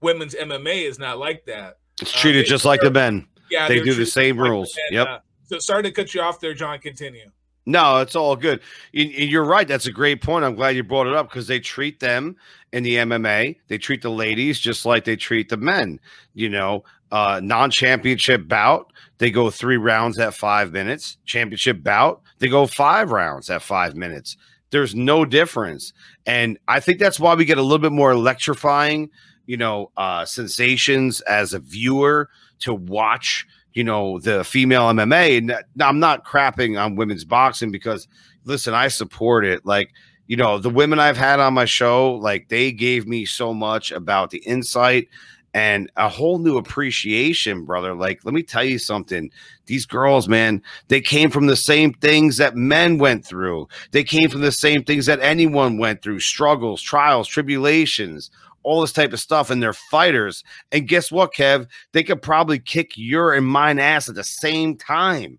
women's MMA is not like that. It's Uh, treated they- just like the men. Yeah, They do the same like rules. men. Yep. Uh, so sorry to cut you off there, John. Continue. No, it's all good. You- You're right. That's a great point. I'm glad you brought it up because they treat them in the MMA. They treat the ladies just like they treat the men. You know, uh, non-championship bout, they go three rounds at five minutes. Championship bout, they go five rounds at five minutes. There's no difference, and I think that's why we get a little bit more electrifying, you know, uh, sensations as a viewer to watch you know the female MMA. And I'm not crapping on women's boxing because listen, I support it. Like you know the women I've had on my show, like they gave me so much about the insight and a whole new appreciation, brother. Like let me tell you something. These girls, man, they came from the same things that men went through. They came from the same things that anyone went through: struggles, trials, tribulations. All this type of stuff, and they're fighters. And guess what, Kev? they could probably kick your and mine ass at the same time,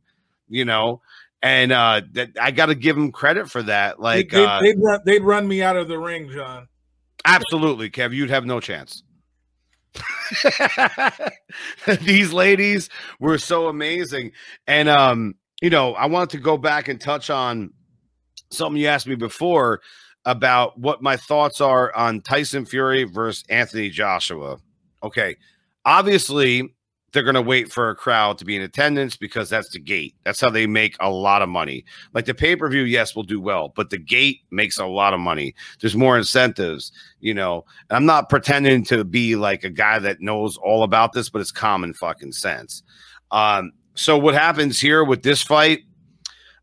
you know. And uh that I got to give them credit for that. Like, they, uh, would run, they'd run me out of the ring, John. absolutely, Kev, you'd have no chance. These ladies were so amazing, and um, you know, I wanted to go back and touch on something you asked me before about what my thoughts are on Tyson Fury versus Anthony Joshua. Okay, obviously they're going to wait for a crowd to be in attendance because that's the gate. That's how they make a lot of money. Like the pay per view, yes, will do well, but the gate makes a lot of money. There's more incentives, you know. And I'm not pretending to be like a guy that knows all about this, but it's common fucking sense. Um, so what happens here with this fight?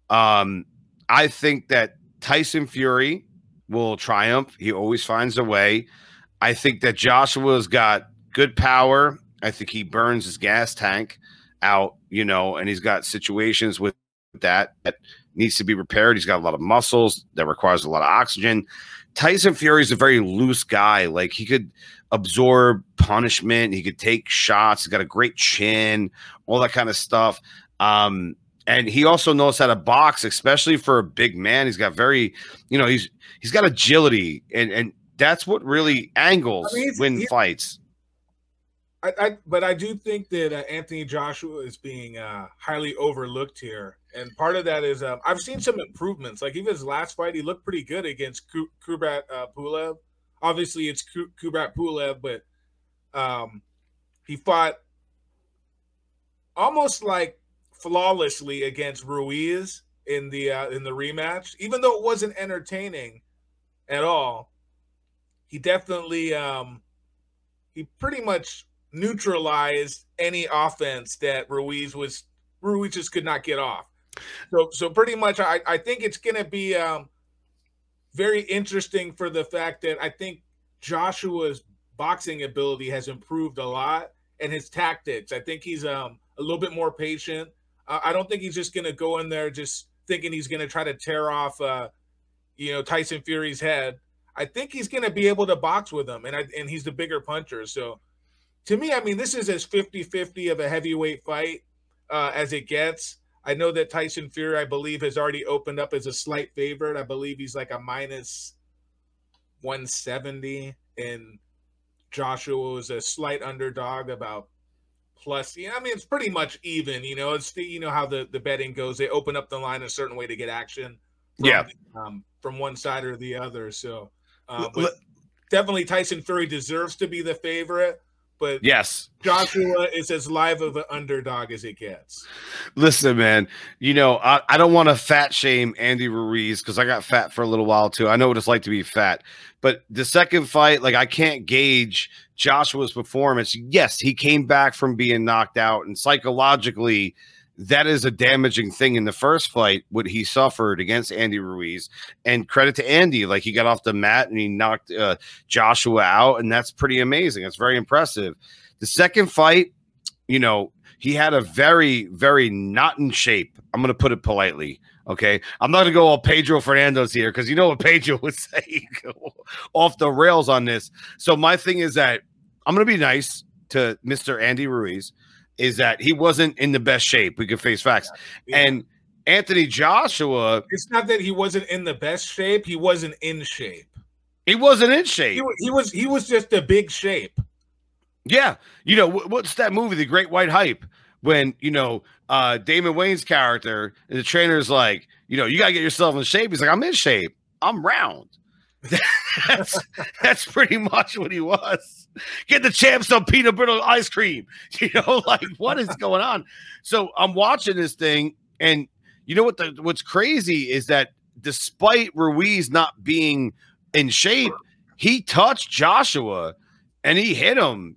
Um, I think that Tyson Fury will triumph. He always finds a way. I think that Joshua's got good power. I think he burns his gas tank out, you know, and he's got situations with that that needs to be repaired. He's got a lot of muscles that requires a lot of oxygen. Tyson Fury is a very loose guy. Like he could absorb punishment, he could take shots. He's got a great chin, all that kind of stuff. Um, and he also knows how to box, especially for a big man. He's got very, you know, he's he's got agility, and and that's what really angles I mean, win fights. I, I but I do think that uh, Anthony Joshua is being uh, highly overlooked here, and part of that is um, I've seen some improvements. Like even his last fight, he looked pretty good against Kubrat uh, Pulev. Obviously, it's Kubrat Pulev, but um, he fought almost like flawlessly against Ruiz in the uh, in the rematch. Even though it wasn't entertaining at all, he definitely um, he pretty much neutralized any offense that Ruiz was Ruiz just could not get off. So so pretty much I, I think it's gonna be um very interesting for the fact that I think Joshua's boxing ability has improved a lot and his tactics. I think he's um a little bit more patient. I don't think he's just gonna go in there just thinking he's gonna try to tear off uh you know Tyson Fury's head. I think he's gonna be able to box with him and I, and he's the bigger puncher. So to me, I mean, this is as 50-50 of a heavyweight fight uh, as it gets. I know that Tyson Fury, I believe, has already opened up as a slight favorite. I believe he's like a minus 170, and Joshua was a slight underdog, about plus. Yeah, I mean, it's pretty much even. You know, it's the, you know how the the betting goes. They open up the line a certain way to get action. From, Yeah. um, from one side or the other. So, uh, but definitely Tyson Fury deserves to be the favorite. But Yes. Joshua is as live of an underdog as it gets. Listen, man, you know, I, I don't want to fat shame Andy Ruiz because I got fat for a little while too. I know what it's like to be fat. But the second fight, like I can't gauge Joshua's performance. Yes, he came back from being knocked out, and psychologically, that is a damaging thing in the first fight, what he suffered against Andy Ruiz. And credit to Andy, like he got off the mat and he knocked uh, Joshua out, and that's pretty amazing. It's very impressive. The second fight, you know, he had a very, very not in shape. I'm going to put it politely. Okay. I'm not going to go all Pedro Fernandez here because you know what Pedro would say off the rails on this. So, my thing is that I'm going to be nice to Mr. Andy Ruiz, is that he wasn't in the best shape. We could face facts. Yeah. And Anthony Joshua, It's not that he wasn't in the best shape; he wasn't in shape. he wasn't in shape. wa- he was he was just a big shape. Yeah. You know, what's that movie, The Great White Hype? When, you know, uh Damon Wayans' character, and the trainer's like, you know, you gotta get yourself in shape. He's like, I'm in shape. I'm round. that's that's pretty much what he was. Get the champ some peanut butter ice cream. You know, like what is going on? So I'm watching this thing, and you know what the what's crazy is that despite Ruiz not being in shape, he touched Joshua and he hit him.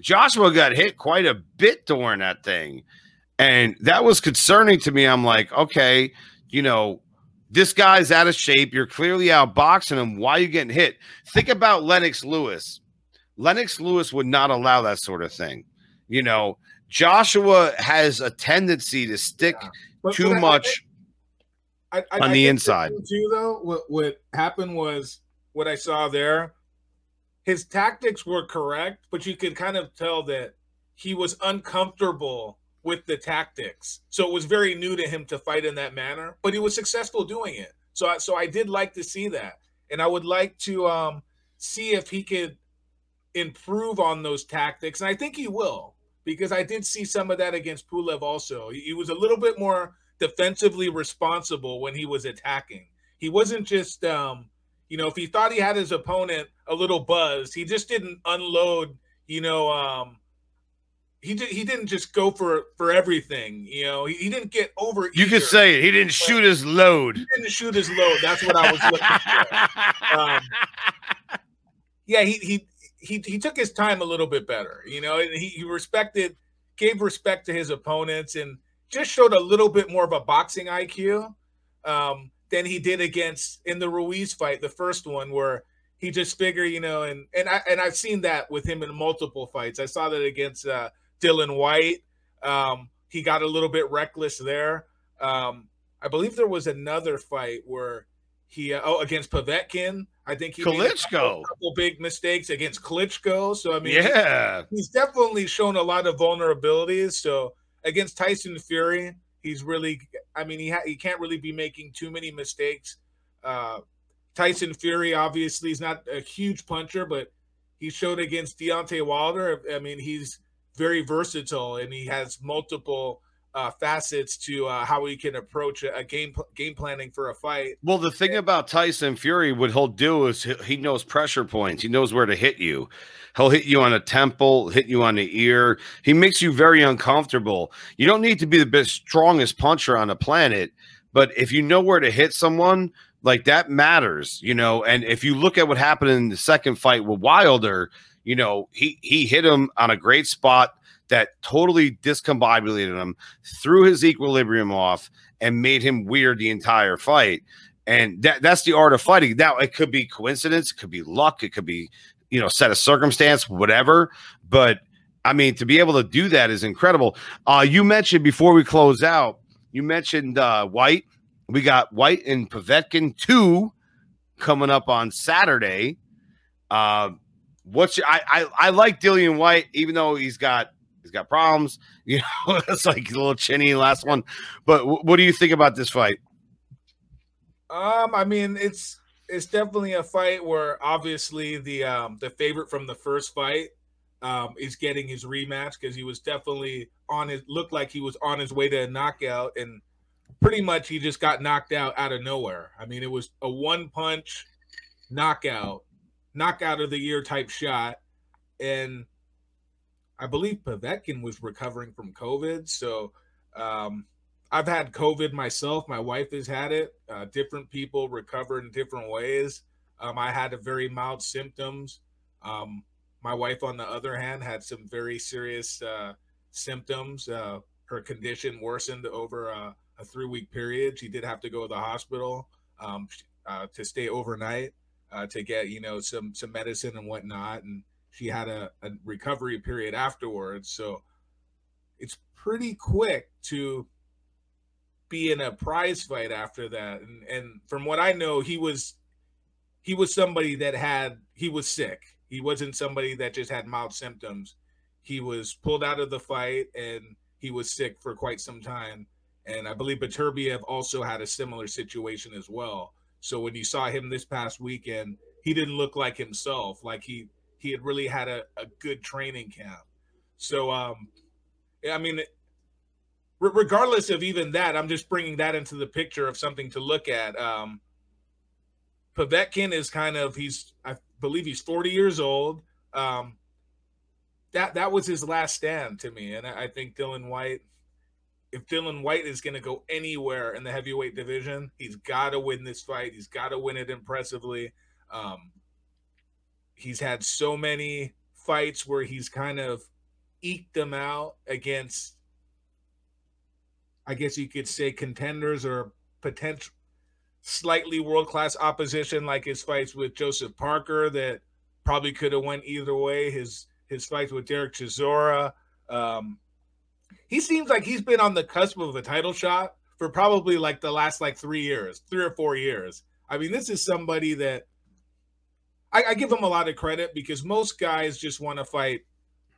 Joshua got hit quite a bit during that thing. And that was concerning to me. I'm like, okay, you know, this guy's out of shape. You're clearly outboxing him. Why are you getting hit? Think about Lennox Lewis. Lennox Lewis would not allow that sort of thing. You know, Joshua has a tendency to stick Yeah. But- too but much. I, I, on I the inside. too. Though what what happened was what I saw there. His tactics were correct, but you could kind of tell that he was uncomfortable with the tactics. So it was very new to him to fight in that manner, but he was successful doing it. So I, so I did like to see that, and I would like to um, see if he could improve on those tactics, and I think he will because I did see some of that against Pulev also. He, was a little bit more defensively responsible when he was attacking. He wasn't just um, you know, if he thought he had his opponent a little buzzed, he just didn't unload, you know, um he did he didn't just go for for everything, you know. He, he didn't get over You could say it. He didn't shoot his load. he didn't shoot his load. That's what I was looking for. Um, yeah, he he he he took his time a little bit better, you know, and he, he respected, gave respect to his opponents, and just showed a little bit more of a boxing IQ um, than he did against in the Ruiz fight, the first one, where he just figured, you know, and and I and I've seen that with him in multiple fights. I saw that against uh, Dillian Whyte. Um, he got a little bit reckless there. Um, I believe there was another fight where he uh, oh against Povetkin. I think he made a Klitschko. couple, couple big mistakes against Klitschko. So I mean, yeah. he's definitely shown a lot of vulnerabilities. So against Tyson Fury, he's really, I mean, he ha- he can't really be making too many mistakes. Uh, Tyson Fury obviously is not a huge puncher, but he showed against Deontay Wilder. I mean, he's very versatile and he has multiple uh, facets to uh, how we can approach a, game game planning for a fight. Well, the thing about Tyson Fury, what he'll do is he- he knows pressure points. He knows where to hit you. He'll hit you on a temple, hit you on the ear. He makes you very uncomfortable. You don't need to be the best, strongest puncher on the planet, but if you know where to hit someone, like that matters, you know. And if you look at what happened in the second fight with Wilder, you know, he he hit him on a great spot that totally discombobulated him, threw his equilibrium off, and made him weird the entire fight. And that that's the art of fighting. Now it could be coincidence, it could be luck, it could be you know set of circumstance, whatever. But I mean, to be able to do that is incredible. Uh, you mentioned before we close out, you mentioned uh, Whyte. We got White and Povetkin two coming up on Saturday. Uh, what's your, I, I I like Dillian Whyte, even though he's got he's got problems. You know, it's like a little chinny last one. But w- what do you think about this fight? Um, I mean, it's it's definitely a fight where obviously the um the favorite from the first fight um is getting his rematch because he was definitely on his looked like he was on his way to a knockout and pretty much he just got knocked out out of nowhere. I mean, it was a one punch knockout, knockout of the year type shot, and I believe Povetkin was recovering from COVID, so um I've had COVID myself. My wife has had it. Uh, different people recover in different ways. Um, I had very mild symptoms. Um, my wife, on the other hand, had some very serious uh, symptoms. Uh, her condition worsened over a, a three-week period. She did have to go to the hospital um, uh, to stay overnight uh, to get, you know, some some medicine and whatnot. And she had a, a recovery period afterwards. So it's pretty quick to be in a prize fight after that. And and from what I know, he was he was somebody that had he was sick. He wasn't somebody that just had mild symptoms. He was pulled out of the fight and he was sick for quite some time. And I believe Beterbiev also had a similar situation as well. So when you saw him this past weekend, he didn't look like himself. Like he he had really had a, a good training camp. So um I mean regardless of even that, I'm just bringing that into the picture of something to look at. Um, is kind of he's I believe he's 40 years old. Um, that that was his last stand to me, and I, I think Dillian Whyte. If Dillian Whyte is going to go anywhere in the heavyweight division, he's got to win this fight. He's got to win it impressively. Um, he's had so many fights where he's kind of eked them out against I guess you could say contenders or potential slightly world class opposition, like his fights with Joseph Parker that probably could have went either way. His his fights with Derek Chisora. Um, he seems like he's been on the cusp of a title shot for probably like the last like three years, three or four years. I mean, this is somebody that I, I give him a lot of credit because most guys just want to fight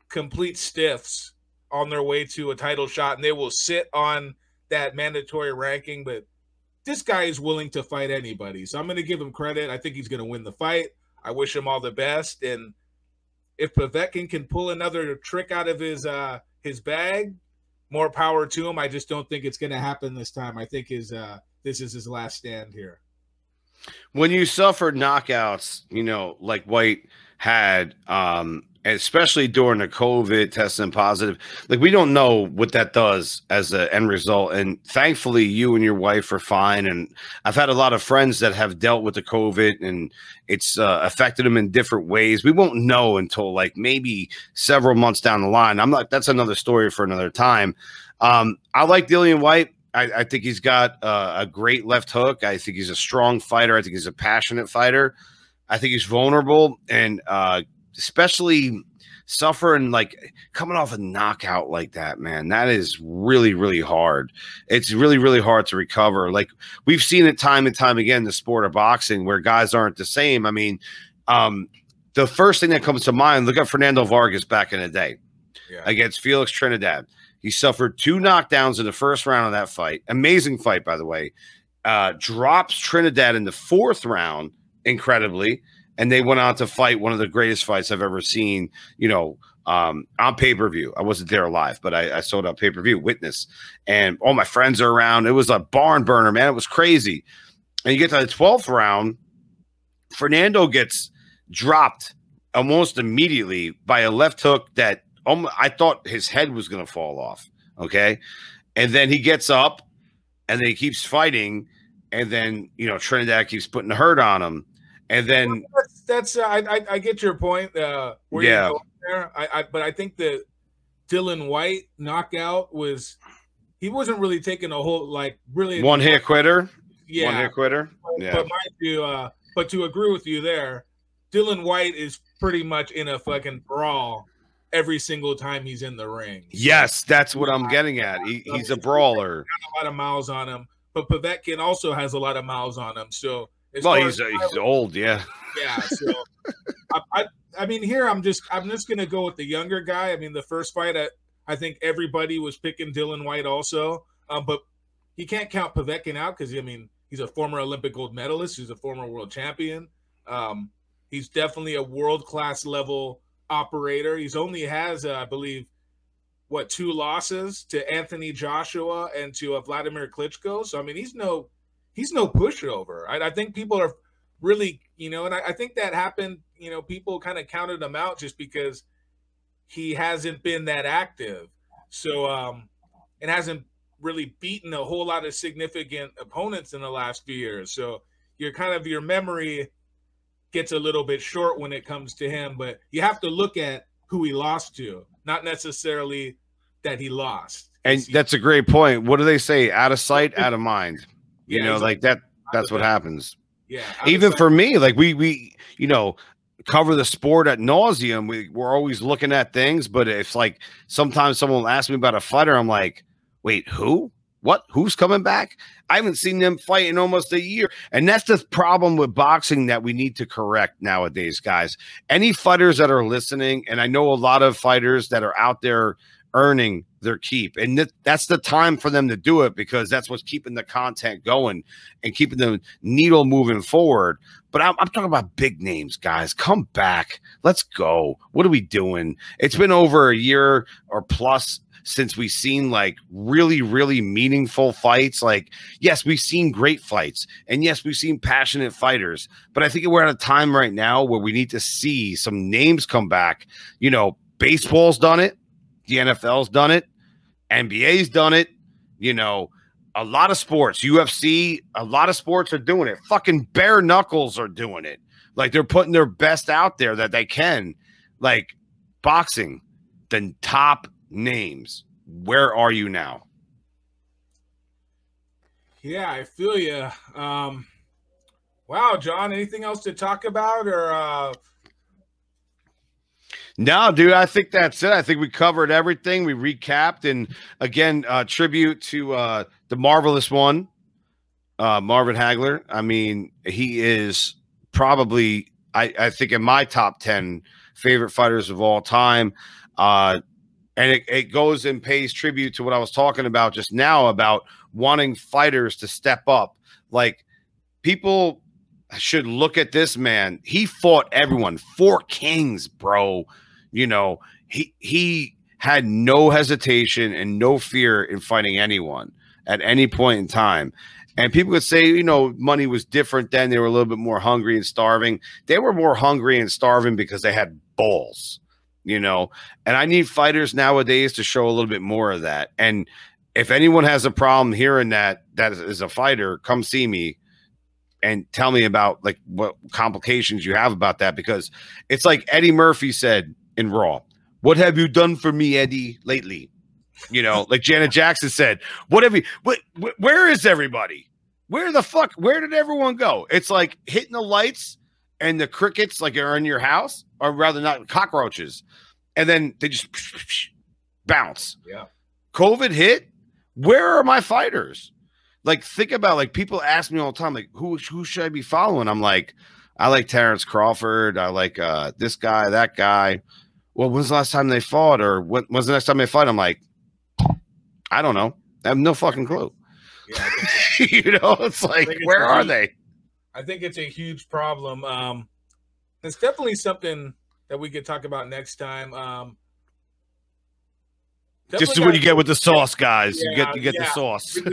complete stiffs on their way to a title shot and they will sit on that mandatory ranking, but this guy is willing to fight anybody. So I'm going to give him credit. I think he's going to win the fight. I wish him all the best. And if Povetkin can pull another trick out of his uh his bag, more power to him. I just don't think it's going to happen this time. I think his uh this is his last stand here. When you suffered knockouts, you know, like Whyte had um especially during the COVID testing positive. Like we don't know what that does as an end result. And thankfully, you and your wife are fine. And I've had a lot of friends that have dealt with the COVID and it's uh, affected them in different ways. We won't know until like maybe several months down the line. I'm not. That's another story for another time. Um, I like Dillian Whyte. I, I think he's got uh, a great left hook. I think he's a strong fighter. I think he's a passionate fighter. I think he's vulnerable and uh, especially suffering like coming off a knockout like that, man, that is really, really hard. It's really, really hard to recover. Like we've seen it time and time again in the sport of boxing where guys aren't the same. I mean, um, the first thing that comes to mind, look at Fernando Vargas back in the day yeah. against Felix Trinidad. He suffered two knockdowns in the first round of that fight. Amazing fight, by the way. Uh, drops Trinidad in the fourth round, incredibly and they went on to fight one of the greatest fights I've ever seen. You know, um, on pay per view. I wasn't there live, but I, I it on pay per view. Witness, and all my friends are around. It was a barn burner, man. It was crazy. And you get to the twelfth round, Fernando gets dropped almost immediately by a left hook that I thought his head was going to fall off. Okay, and then he gets up, and then he keeps fighting, and then you know Trinidad keeps putting the hurt on him and then that's, that's uh, I, I, I get your point. Uh, yeah, there. I, I but I think the Dillian Whyte knockout was he wasn't really taking a whole like really one hit quitter. Yeah, one hit quitter. Yeah, but mind you, uh, but to agree with you there, Dillian Whyte is pretty much in a fucking brawl every single time he's in the ring. Yes, that's what I'm getting at. He, he's a brawler. a lot of miles on him, but Povetkin also has a lot of miles on him. So well, he's, uh, he's old, yeah. Yeah. So, I, I, I, mean, here I'm just I'm just gonna go with the younger guy. I mean, the first fight, I, I think everybody was picking Dillian Whyte also, um, but he can't count Povetkin out because I mean he's a former Olympic gold medalist, he's a former world champion. Um, he's definitely a world class level operator. He's only has, uh, I believe, what two losses to Anthony Joshua and to uh, Vladimir Klitschko. So I mean, he's no he's no pushover. I, I think people are really, you know, and I, I think that happened. You know, people kind of counted him out just because he hasn't been that active. So, um, and hasn't really beaten a whole lot of significant opponents in the last few years. So, your kind of your memory gets a little bit short when it comes to him. But you have to look at who he lost to, not necessarily that he lost. And that's a great point. What do they say? Out of sight, out of mind. You yeah, know, like that. That's what happens. Yeah. Even for me, like we we you know cover the sport at nauseum. We, we're always looking at things, but it's like sometimes someone will ask me about a fighter. I'm like, wait, who? What? Who's coming back? I haven't seen them fight in almost a year. And that's the problem with boxing that we need to correct nowadays, guys. Any fighters that are listening, and I know a lot of fighters that are out there earning their keep. And th- that's the time for them to do it because that's what's keeping the content going and keeping the needle moving forward. But I'm, I'm, talking about big names, guys. Come back. Let's go. What are we doing? It's been over a year or plus since we've seen like really, really meaningful fights. Like, yes, we've seen great fights, and yes, we've seen passionate fighters. But I think we're at a time right now where we need to see some names come back. You know, baseball's done it, the NFL's done it, NBA's done it. You know, a lot of sports, UFC, a lot of sports are doing it. Fucking bare knuckles are doing it. Like they're putting their best out there that they can. Like boxing, the top names. Where are you now? Yeah, I feel you. Um, wow, John, anything else to talk about or uh no, dude, I think that's it. I think we covered everything. We recapped and again, uh tribute to uh the marvelous one, uh Marvin Hagler. I mean, he is probably I, I think in my top 10 favorite fighters of all time. Uh and it, it goes and pays tribute to what I was talking about just now about wanting fighters to step up. Like people should look at this man. He fought everyone. Four kings, bro. You know, he he had no hesitation and no fear in fighting anyone at any point in time. And people would say, you know, money was different then. They were a little bit more hungry and starving. They were more hungry and starving because they had balls you know. And I need fighters nowadays to show a little bit more of that. And if anyone has a problem hearing that that is a fighter, come see me and tell me about like what complications you have about that because it's like Eddie Murphy said in Raw, "What have you done for me, Eddie, lately?" You know, like Janet Jackson said, "What have you? What, where is everybody? Where the fuck? Where did everyone go?" It's like hitting the lights and the crickets like are in your house, or rather not cockroaches, and then they just bounce. Yeah. COVID hit. Where are my fighters? Like, think about like people ask me all the time, like, who who should I be following? I'm like, I like Terrence Crawford. I like uh this guy, that guy. Well, when's the last time they fought, or when, when's the next time they fight? I'm like, I don't know. I have no fucking clue. Yeah, you know, it's like, where are they? I think it's a huge problem. Um, it's definitely something that we could talk about next time. Um, this is what you get with the sauce, guys. Yeah, you get you get yeah. the sauce.